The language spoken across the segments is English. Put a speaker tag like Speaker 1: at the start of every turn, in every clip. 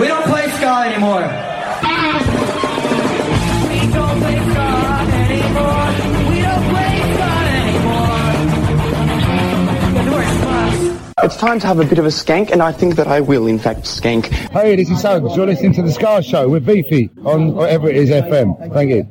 Speaker 1: We don't play ska anymore.
Speaker 2: We don't play ska anymore. We don't play ska anymore.
Speaker 3: It's time to have a bit of a skank, and I think that I will, in fact, skank.
Speaker 4: Hey, this is Suggs. You're listening to the Ska Show with Beefy on whatever it is FM. Thank you.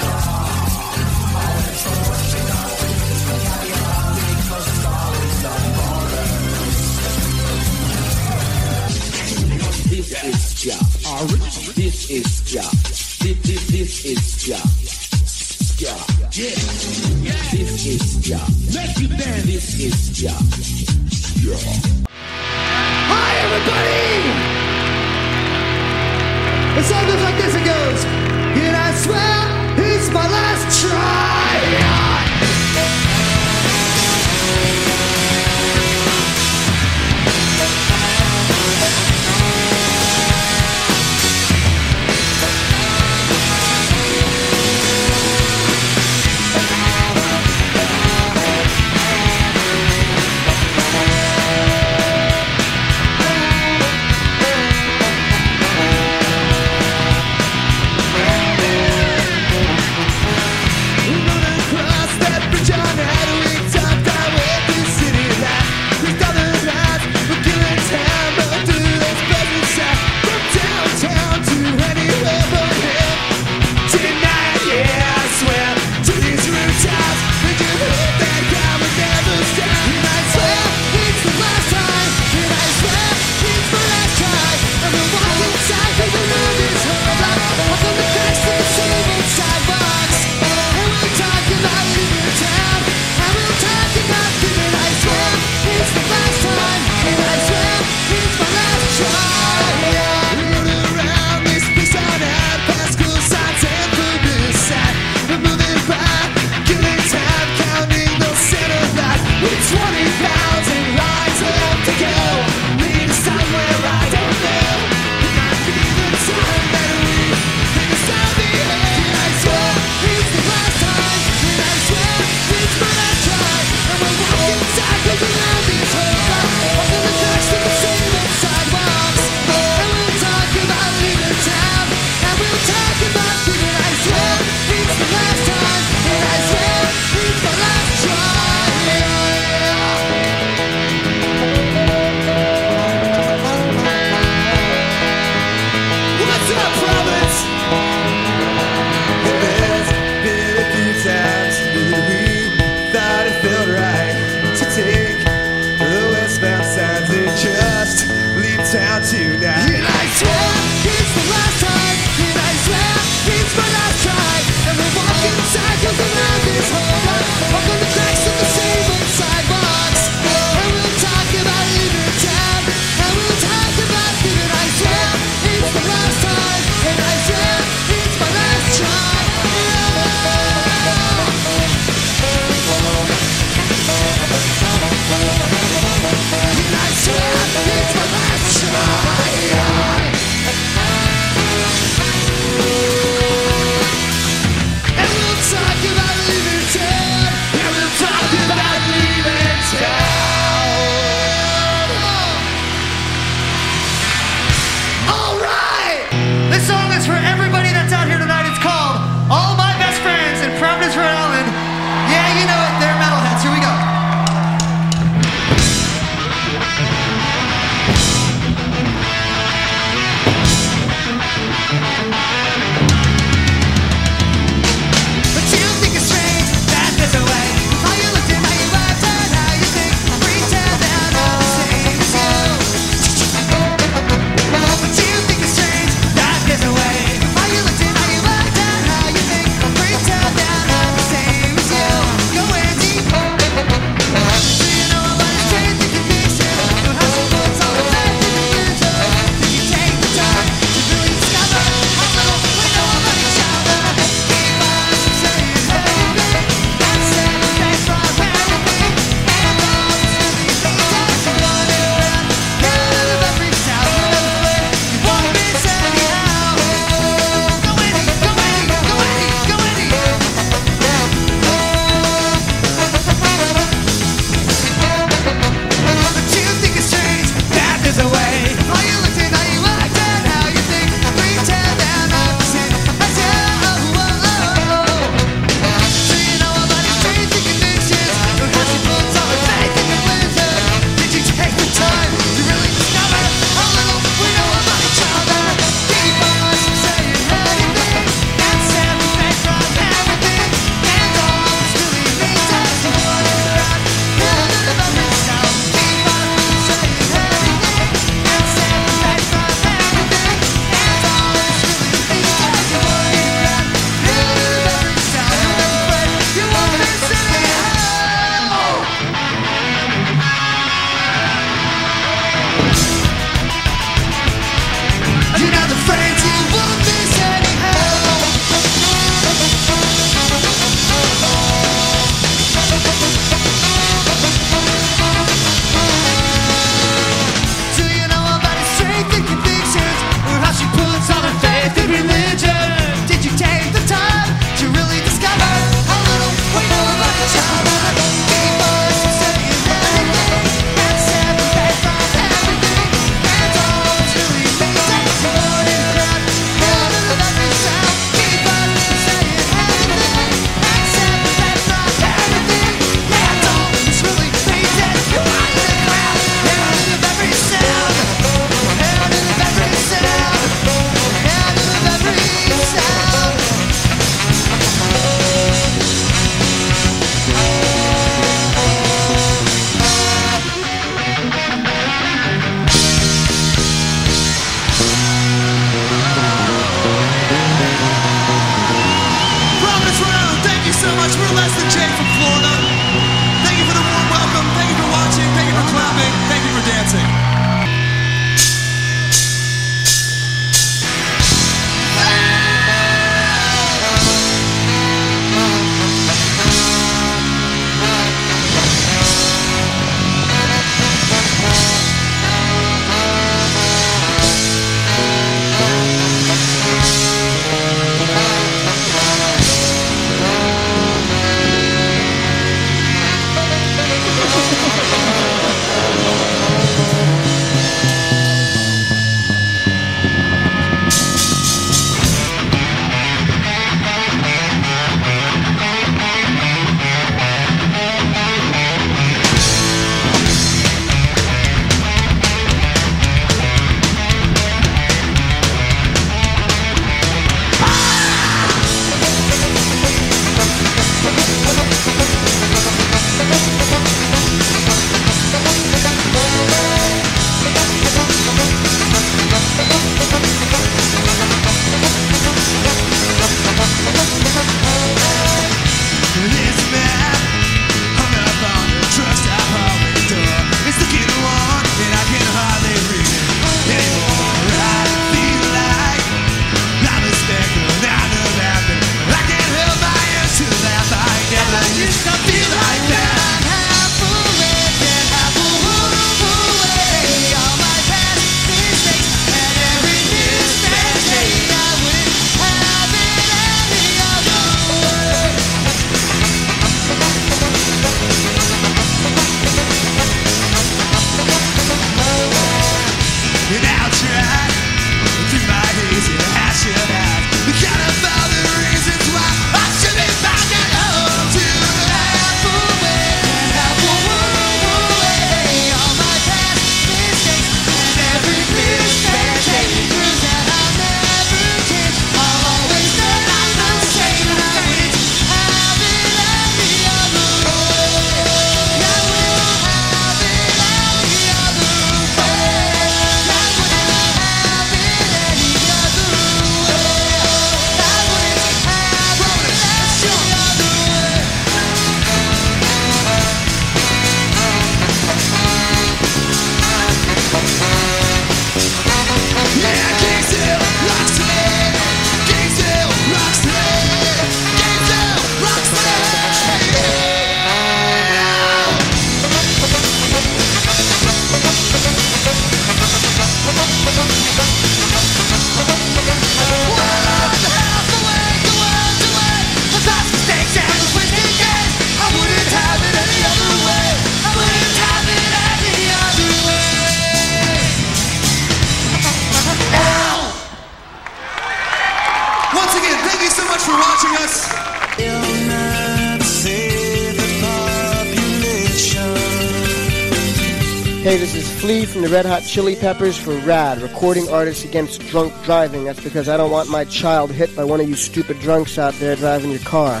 Speaker 5: Red Hot Chili Peppers for RAD, Recording Artists Against Drunk Driving. That's because I don't want my child hit by one of you stupid drunks out there driving your car.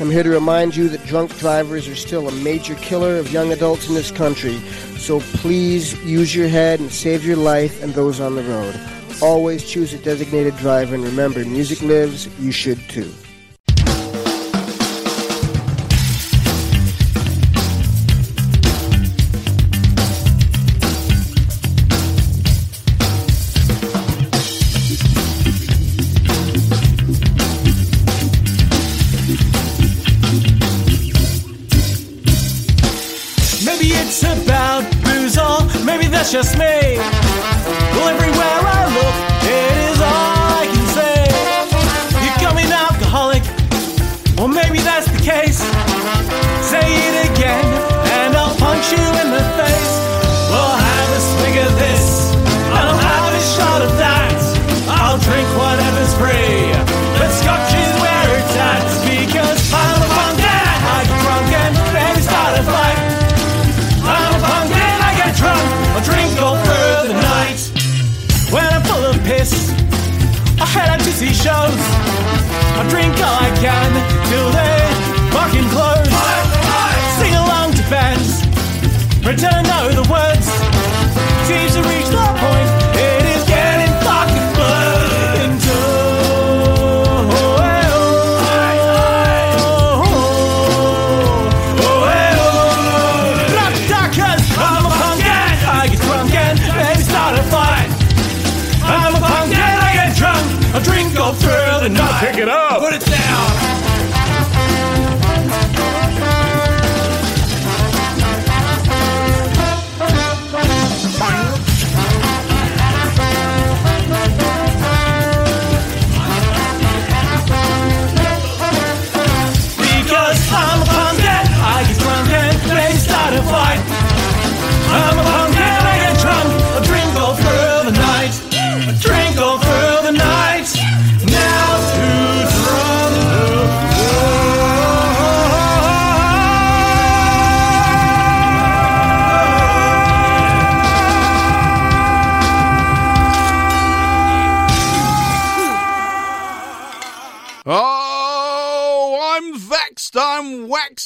Speaker 5: I'm here to remind you that drunk drivers are still a major killer of young adults in this country. So please use your head and save your life and those on the road. Always choose a designated driver and remember, music lives, you should too.
Speaker 6: Just me. Shows. I drink all I can till they fucking close. Sing along to bands, pretend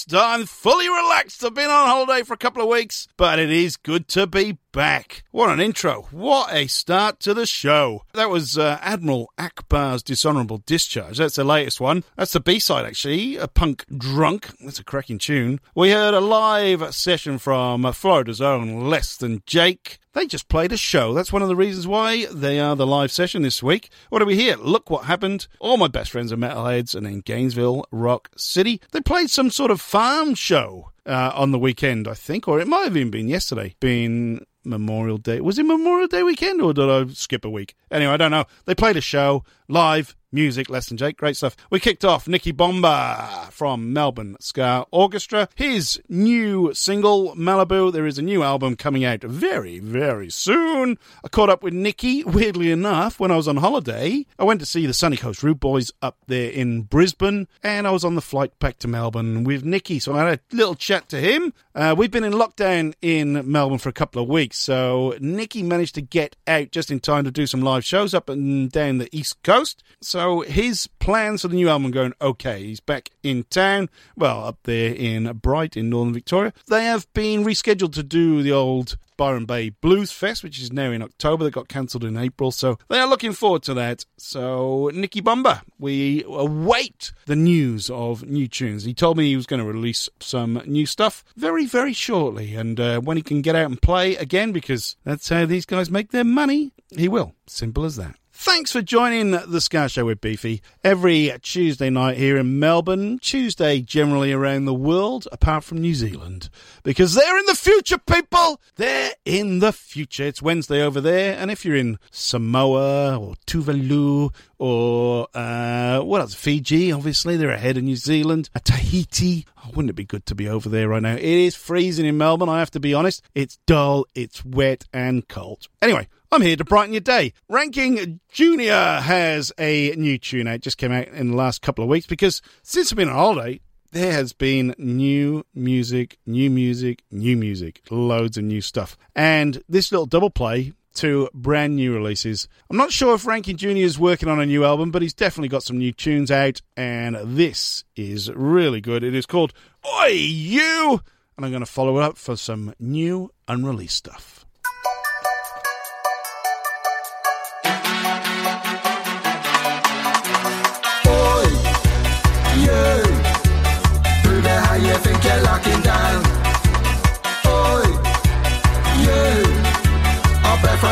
Speaker 7: Waxed. I'm fully relaxed. I've been on holiday for a couple of weeks, but it is good to be back. What an intro. What a start to the show. That was uh, Admiral Ackbar's Dishonourable Discharge. That's the latest one. That's the B side, actually. A punk drunk. That's a cracking tune. We heard a live session from Florida's own Less Than Jake. They just played a show. That's one of the reasons why they are the live session this week. What do we hear? Look what happened. All my best friends are metalheads, and in Gainesville, Rock City, they played some sort of farm show uh, on the weekend, I think, or it might have even been yesterday. Been Memorial Day. Was it Memorial Day weekend, or did I skip a week? Anyway, I don't know. They played a show live. Music, Less Than, Jake, great stuff. We kicked off Nicky Bomba from Melbourne Ska Orchestra. His new single, Malibu. There is a new album coming out very, very soon. I caught up with Nicky, weirdly enough, when I was on holiday. I went to see the Sunny Coast Rude Boys up there in Brisbane, and I was on the flight back to Melbourne with Nicky, so I had a little chat to him. Uh, we've been in lockdown in Melbourne for a couple of weeks, so Nicky managed to get out just in time to do some live shows up and down the East Coast. So his plans for the new album going okay. He's back in town, well, up there in Bright in Northern Victoria. They have been rescheduled to do the old Byron Bay Blues Fest, which is now in October. That got cancelled in April, so they are looking forward to that. So, Nicky Bomba, we await the news of new tunes. He told me he was going to release some new stuff very, very shortly, and uh, when he can get out and play again, because that's how these guys make their money, he will. Simple as that. Thanks for joining the Ska Show with Beefy every Tuesday night here in Melbourne, Tuesday generally around the world, apart from New Zealand. Because they're in the future, people! They're in the future. It's Wednesday over there, and if you're in Samoa or Tuvalu or uh, what else? Fiji, obviously, they're ahead of New Zealand. Uh, Tahiti. Oh, wouldn't it be good to be over there right now? It is freezing in Melbourne, I have to be honest. It's dull, it's wet, and cold. Anyway, I'm here to brighten your day. Ranking Junior has a new tune out, just came out in the last couple of weeks because since I've been on holiday, there has been new music, new music, new music, loads of new stuff. And this little double play to brand new releases. I'm not sure if Ranking Jr. is working on a new album, but he's definitely got some new tunes out, and this is really good. It is called Oi You! And I'm going to follow it up for some new unreleased stuff.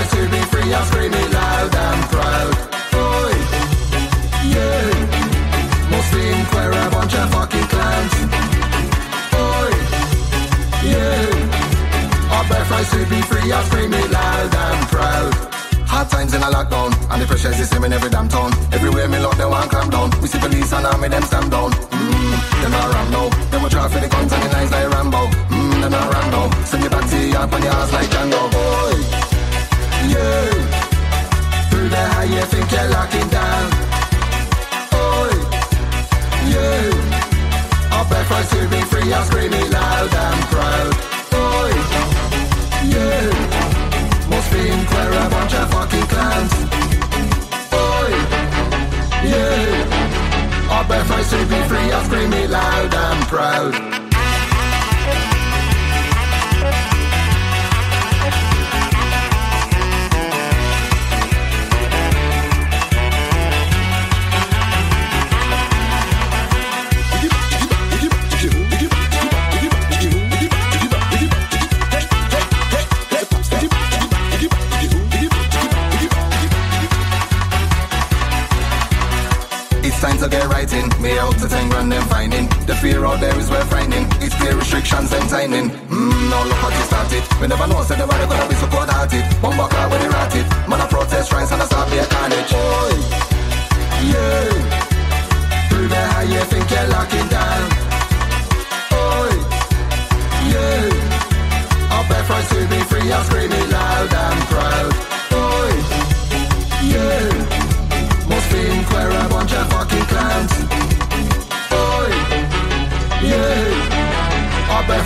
Speaker 8: Birthright to be free, I'll scream it loud and proud. Oi, you. Think we're a bunch of fucking clowns. Oi, you. Our birthright to be free, I'll scream it loud and proud. Hard times in a lockdown, and the pressure's the same in every damn town. Everywhere me lock, they want clamp down. We see police and army, them stamp down. Mmm, them not around now. Them will try for the guns and the knives like Rambo. Mmm, them not around now. Send you back to your on your ass like Django. Boy, you, prove that how you think you're locking down. Oi, you, our birthright to be free, I'll scream it loud and proud. Oi, you. Must think we're a bunch of fucking clowns. Oi, you. Our birthright to be free, I'll scream it loud and proud. 10 them finding. The fear out there is well frightening. It's clear restrictions, them timing. Mmm, no look what you started. We never know, said nobody gonna be so cold hearted. Bomba car when they rat it. Man, I protest tries and I start be a carnage. Oi, you. Prove it how you think you're locking down. Oi, yeah. I'll Our birthright to be free, I'll scream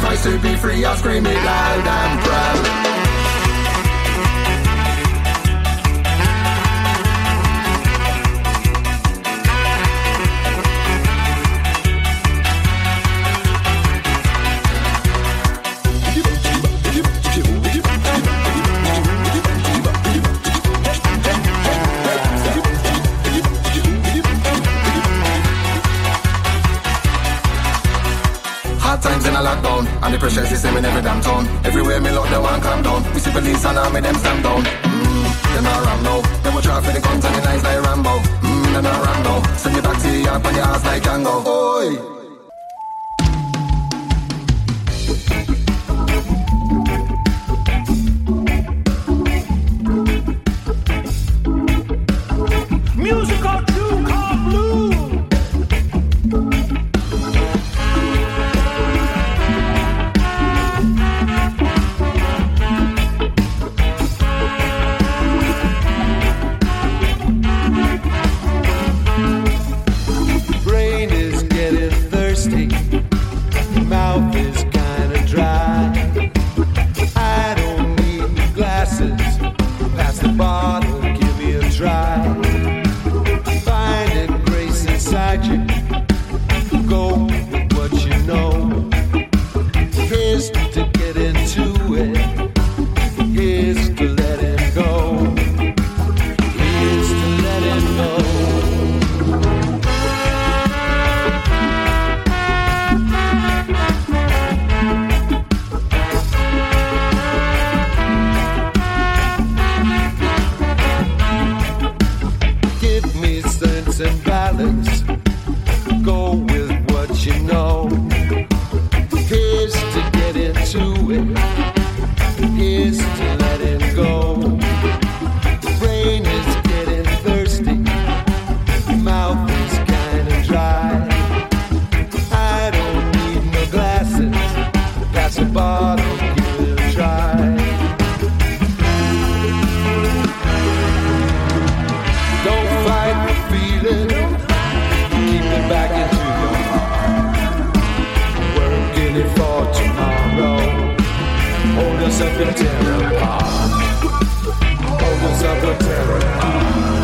Speaker 8: birthright to be free, I'll scream it loud and proud. And the pressure's the same in every damn town. Everywhere me lock, they want calm down. We see police and army, them stand down. Mmm, them not now. Them will try for the guns and the knives like Rambo. Mmm, them not now. Send you back to your up on your ass like Django. Oi!
Speaker 9: Up in terror. Us up in terror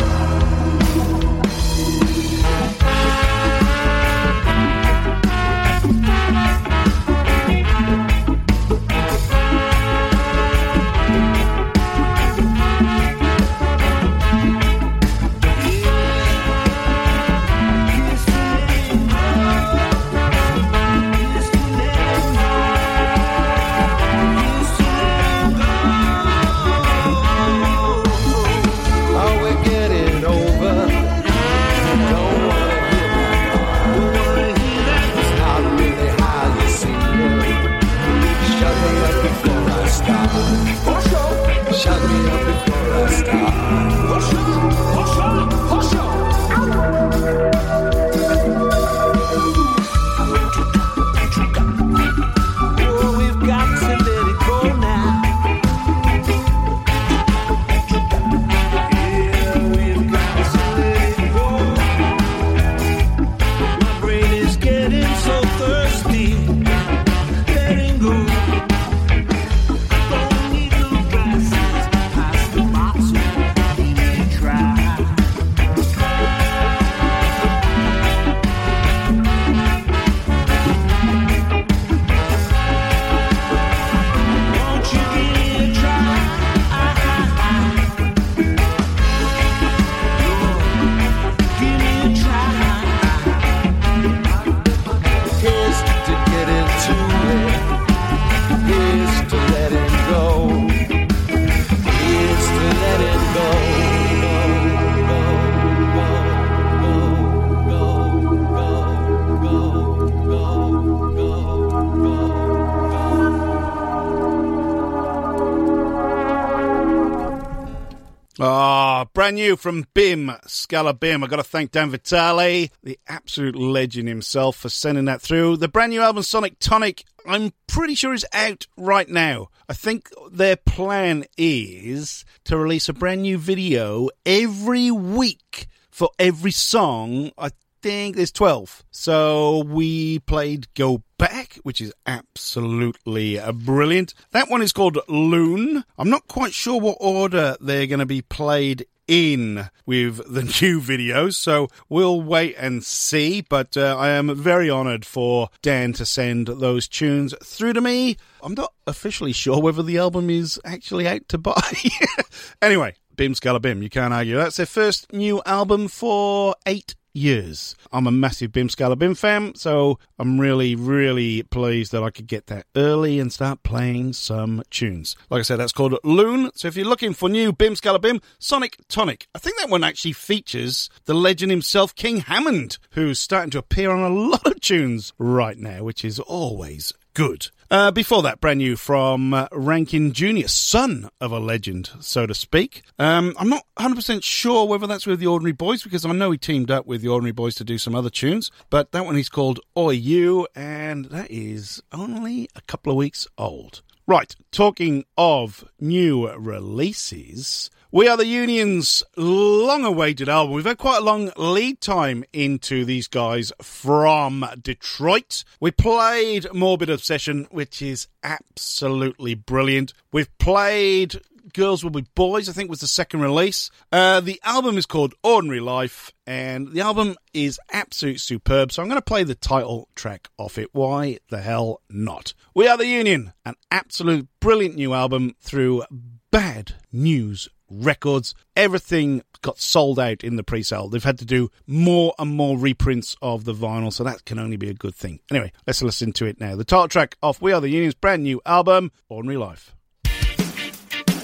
Speaker 7: brand new from Bim, Skala Bim. i got to thank Dan Vitale, the absolute legend himself, for sending that through. The brand new album, Sonic Tonic, I'm pretty sure is out right now. I think their plan is to release a brand new video every week for every song. I think there's 12. So we played Go Back, which is absolutely brilliant. That one is called Loon. I'm not quite sure what order they're going to be played in with the new videos, so we'll wait and see. But uh, I am very honoured for Dan to send those tunes through to me. I'm not officially sure whether the album is actually out to buy. anyway, Bim Skala Bim, you can't argue. That's their first new album for eight years. I'm a massive Bim Skala Bim fan, so I'm really, really pleased that I could get that early and start playing some tunes. Like I said, that's called Loon. So if you're looking for new Bim Skala Bim, Sonic Tonic. I think that one actually features the legend himself, King Hammond, who's starting to appear on a lot of tunes right now, which is always good. Uh, before that, brand new from uh, Ranking Jr., son of a legend, so to speak. Um, I'm not 100% sure whether that's with the Ordinary Boys because I know he teamed up with the Ordinary Boys to do some other tunes, but that one is called Oi You, and that is only a couple of weeks old. Right, talking of new releases, we Are the Union's long awaited album. We've had quite a long lead time into these guys from Detroit. We played Morbid Obsession, which is absolutely brilliant. We've played Girls Will Be Boys, I think was the second release. Uh, the album is called Ordinary Life, and the album is absolutely superb. So I'm going to play the title track off it. Why the hell not? We Are the Union, an absolute brilliant new album through Bad News Records. Everything got sold out in the pre sale. They've had to do more and more reprints of the vinyl, so that can only be a good thing. Anyway, let's listen to it now. The title track off We Are the Union's brand new album, Ordinary Life.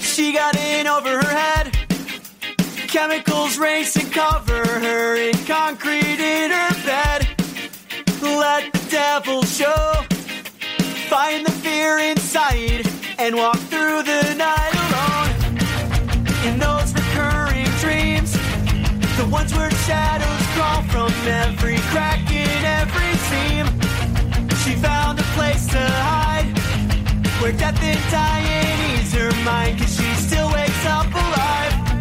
Speaker 2: She got in over her head. Chemicals race and cover her in concrete in her bed. Let the devil show. Find the fear inside and walk through the ones where shadows crawl from every crack in every seam. She found a place to hide where death and dying ease her mind, cause she still wakes up alive.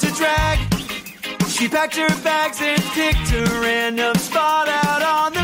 Speaker 6: was a drag. She packed her bags and picked a random spot out on the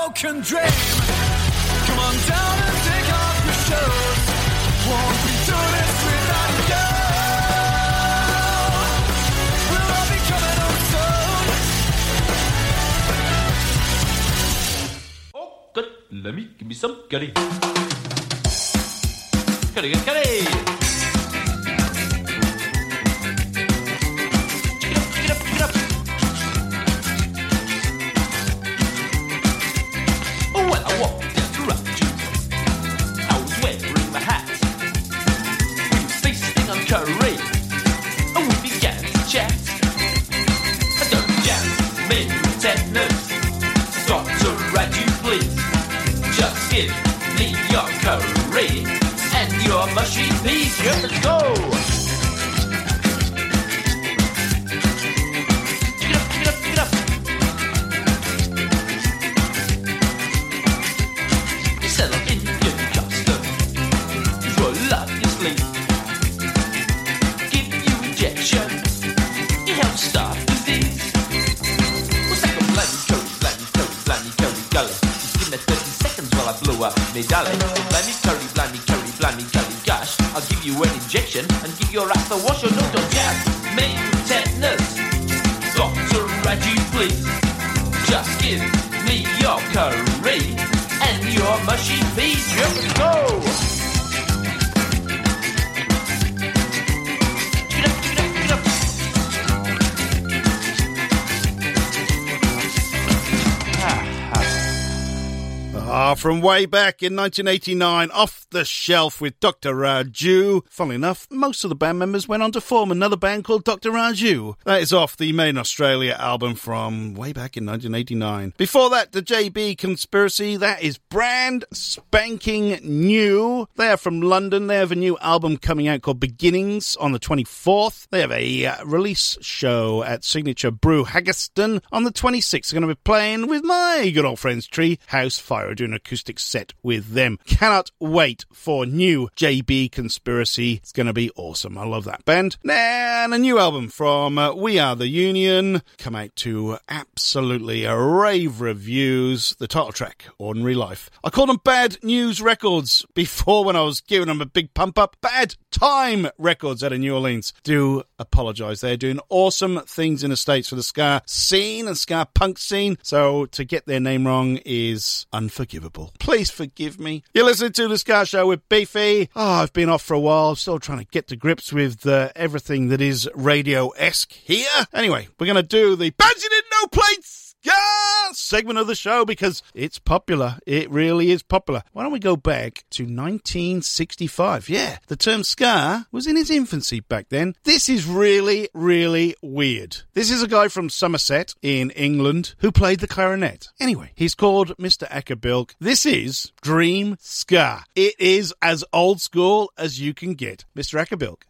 Speaker 6: broken dream. Come on down and take off your shoes. Won't this without you. We'll all be coming soon.
Speaker 10: Oh, good. Let me give me some curry. Curry, curry,
Speaker 7: way back in 1989, off the shelf with Dr. Raju. Funnily enough, most of the band members went on to form another band called Dr. Raju. That is off the Main Australia album from way back in 1989. Before that, the JB Conspiracy. That is brand spanking new. They are from London. They have a new album coming out called Beginnings on the 24th. They have a uh, release show at Signature Brew Haggerston on the 26th. They're going to be playing with my good old friends Tree House Fire, doing an acoustic set with them. Cannot wait for new JB Conspiracy. It's going to be awesome. I love that band. And a new album from uh, We Are the Union. Come out to absolutely rave reviews. The title track, Ordinary Life. I called them Bad News Records before when I was giving them a big pump up. Bad Time Records out of New Orleans. Do apologise. They're doing awesome things in the States for the ska scene and ska punk scene. So to get their name wrong is unforgivable. Please forgive me. You're listening to the Ska Show with Beefy. Oh, I've been off for a while. Still trying to get to grips with uh, everything that is radio-esque here. Anyway, we're going to do the Bands You Didn't Know Plates Ska segment of the show because it's popular. It really is popular. Why don't we go back to 1965? Yeah, the term ska was in its infancy back then. This is really, really weird. This is a guy from Somerset in England who played the clarinet. Anyway, he's called Mr. Acker Bilk. This is Dream Ska. It is as old school as you can get. Mr. Acker
Speaker 6: Bilk.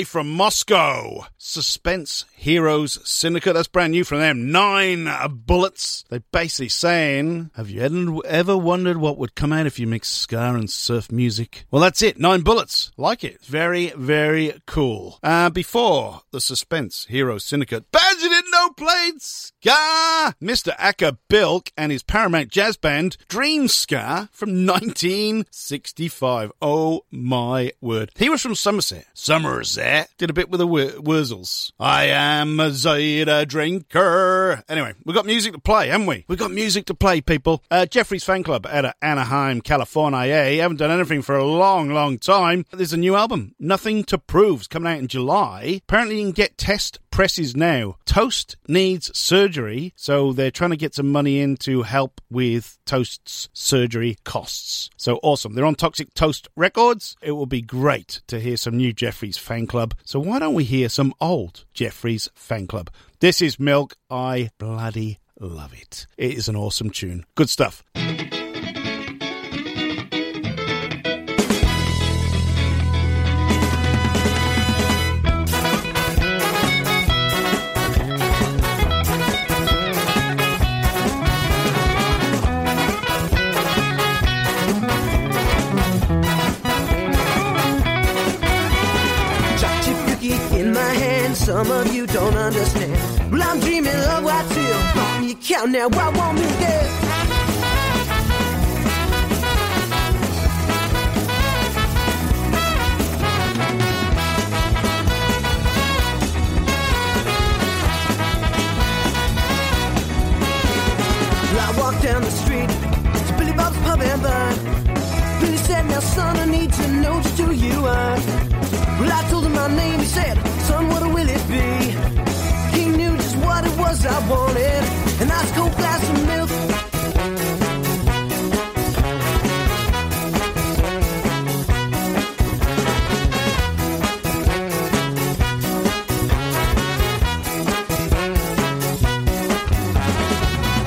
Speaker 7: Way from Moscow. Suspense Heroes Syndicate. That's brand new from them. Nine bullets. They're basically saying, Have you ever- wondered what would come out if you mix ska and surf music? Well, that's it. Nine bullets. Like it. Very, very cool. Uh, before the Suspense Heroes Syndicate, you didn't know played ska. Mr. Acker Bilk and his Paramount Jazz Band, Dream Ska from 1965. Oh my word. He was from Somerset. Somerset. Did a bit with the Wur- Wurzels. I am a cider drinker. Anyway, we've got music to play, haven't we? We've got music to play, people. Uh, Jeffries fan club out of Anaheim, California. Haven't done anything for a long, long time. There's a new album, Nothing to Prove's coming out in July. Apparently, you can get test presses now. Toast needs surgery, so they're trying to get some money in to help with Toast's surgery costs. So awesome. They're on Toxic Toast Records. It will be great to hear some new Jeffries fan club. So why don't we hear some old Jeffries fan club? This is Milk. I bloody love it. It is an awesome tune. Good stuff.
Speaker 4: Don't understand. Well, I'm dreaming of what till. Pop me a count now, I want me dead. Well, I walk down the street to Billy Bob's Pub and Bar. Billy said, Now, son, I need to know just who you are. Well, I told him my name. He said, Son, what will it be? Was I wanted an ice cold glass of milk.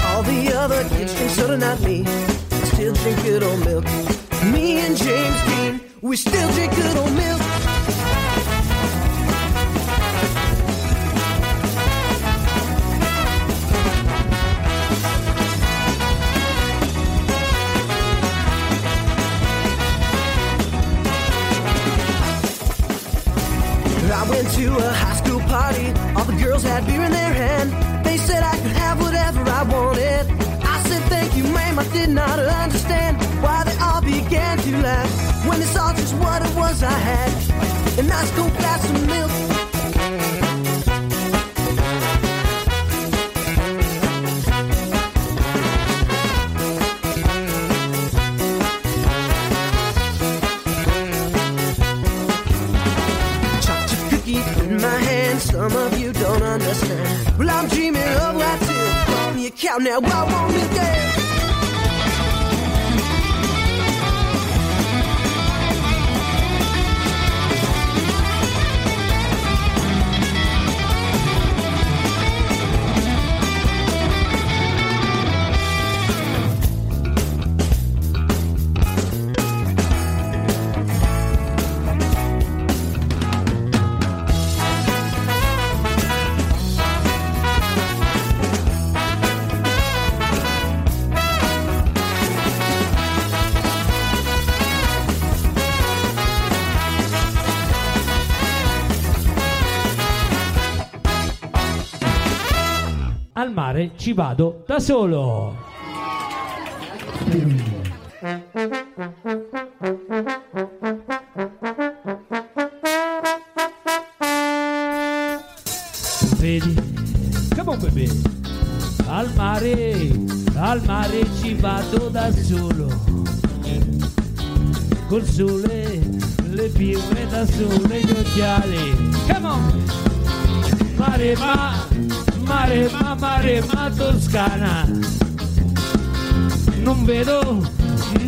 Speaker 4: All the other kids drink soda, not me. I still drink good old milk. Me and James Dean, we still drink good old milk. Girls had beer in their hand. They said I could have whatever I wanted. I said thank you, ma'am. I did not understand why they all began to laugh when they saw just what it was I had. A nice cold glass of milk. On the account now, I want me dead.
Speaker 11: Al mare ci vado da solo. Toscana. Non vedo,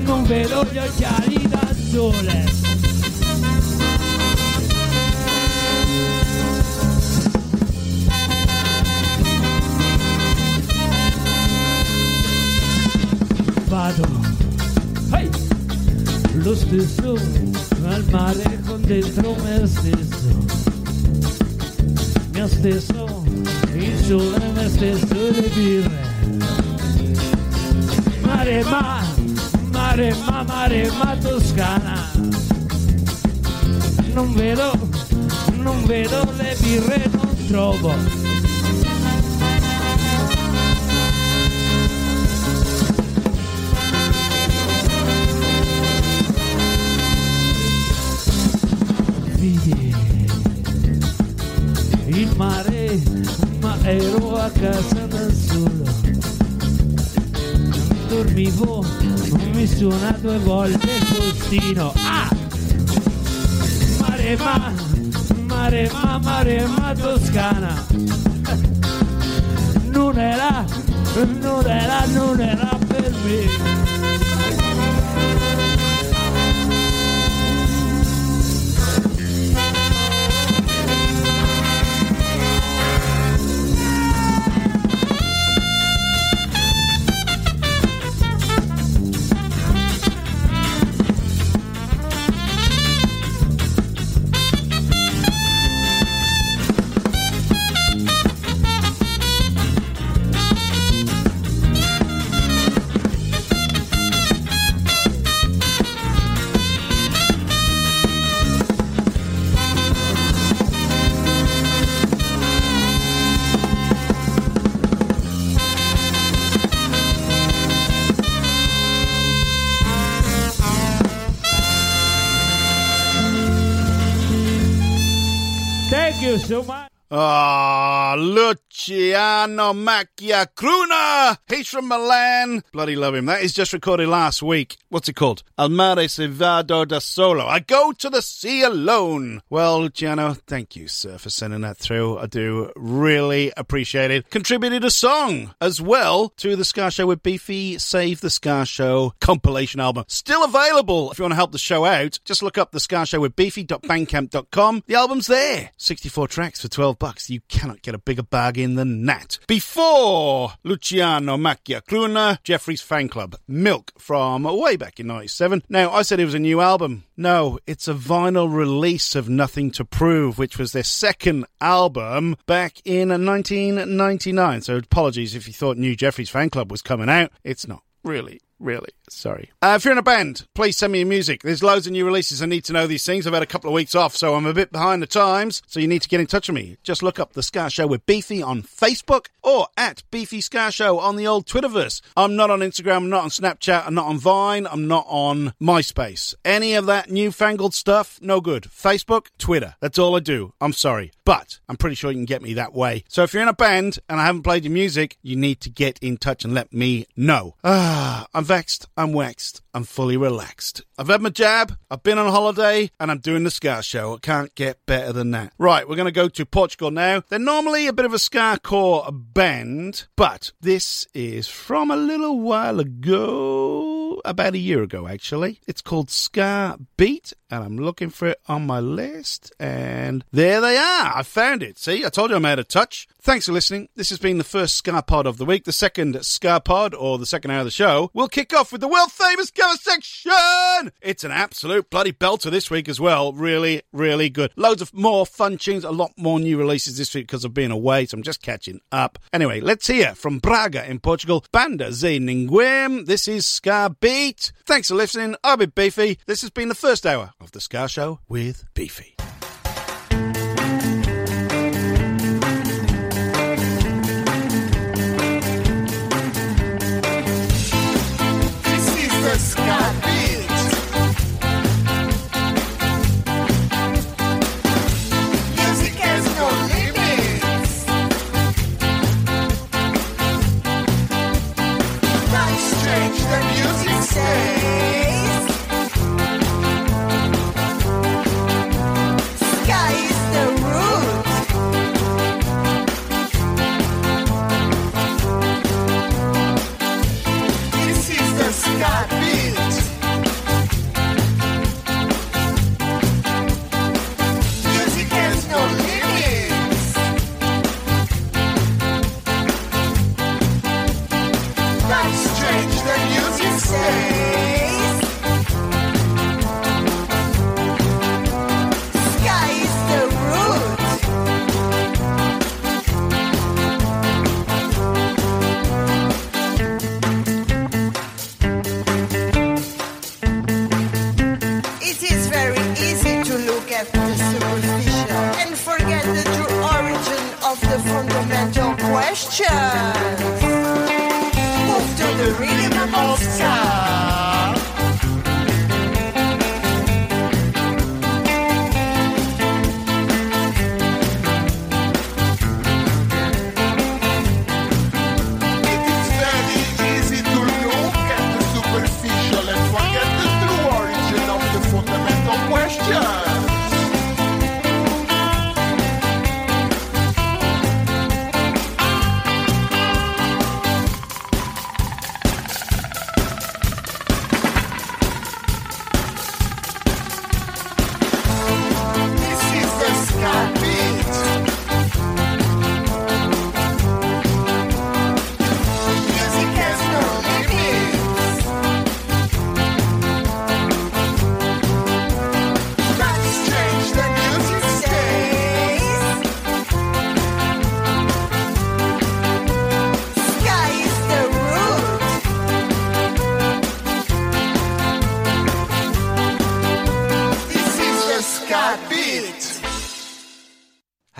Speaker 11: non vedo gli occhiali da sole. Vado, hey! lo stesso al mare con dentro me stesso me stesso, il sole me stesso le birre. Mare ma, mare ma, mare ma toscana. Non vedo, non vedo le birre, non trovo. Vedi a casa da solo. Dormivo, mi suona due volte il postino. Ah! Mare ma, mare ma, mare ma toscana. Non era, non era, non era per me. So much.
Speaker 7: Ah, Luciano Macchia Crrooner. He's from Milan. Bloody love him. That is just recorded last week. What's it called? Al mare se vado da solo. I go to the sea alone. Well, Luciano, thank you, sir, for sending that through. I do really appreciate it. Contributed a song as well to the Ska Show with Beefy Save the Ska Show compilation album. Still available if you want to help the show out. Just look up the Ska Show with Beefy.bandcamp.com. The album's there. 64 tracks for 12 bucks. You cannot get a bigger bargain than that. Before Luciano Macchia Crrooner, Jeffries fan club, Milk from way back in 97. Now, I said it was a new album. No, it's a vinyl release of Nothing to Prove, which was their second album back in 1999. So apologies if you thought New Jeffries fan club was coming out. It's not. Really, really sorry. Uh, if you're in a band, please send me your music. There's loads of new releases. I need to know these things. I've had a couple of weeks off, so I'm a bit behind the times. So you need to get in touch with me. Just look up The Ska Show with Beefy on Facebook or at Beefy Ska Show on the old Twitterverse. I'm not on Instagram, I'm not on Snapchat, I'm not on Vine, I'm not on MySpace. Any of that newfangled stuff, no good. Facebook, Twitter. That's all I do. I'm sorry. But I'm pretty sure you can get me that way. So if you're in a band and I haven't played your music, you need to get in touch and let me know. Ah, I'm vexed. I'm waxed. I'm fully relaxed. I've had my jab. I've been on holiday and I'm doing the Ska show. It can't get better than that. Right, we're going to go to Portugal now. They're normally a bit of a Skacore band, but this is from a little while ago, about a year ago actually. It's called Ska Beat and I'm looking for it on my list and there they are. I found it. See, I told you I'm out of touch. Thanks for listening. This has been the first Ska Pod of the week. The second Ska Pod, or the second hour of the show, will kick off with the world famous section. It's an absolute bloody belter this week as well. Really, really good. Loads of more fun tunes, a lot more new releases this week because of being away, so I'm just catching up. Anyway, let's hear from Braga in Portugal, Banda Zé Ninguém. This is Ska Beat. Thanks for listening. I've been Beefy. This has been the first hour of the Ska Show with Beefy.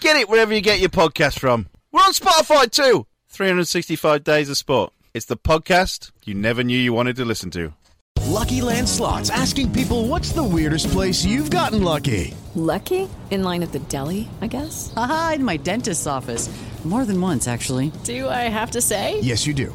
Speaker 7: Get it wherever you get your podcast from. We're on Spotify too. 365 Days of Sport. It's the podcast you never knew you wanted to listen to.
Speaker 12: Lucky Land Slots asking people what's the weirdest place you've gotten lucky?
Speaker 13: Lucky? In line at the deli, I guess?
Speaker 14: Aha, in my dentist's office. More than once, actually.
Speaker 13: Do I have to say?
Speaker 12: Yes, you do.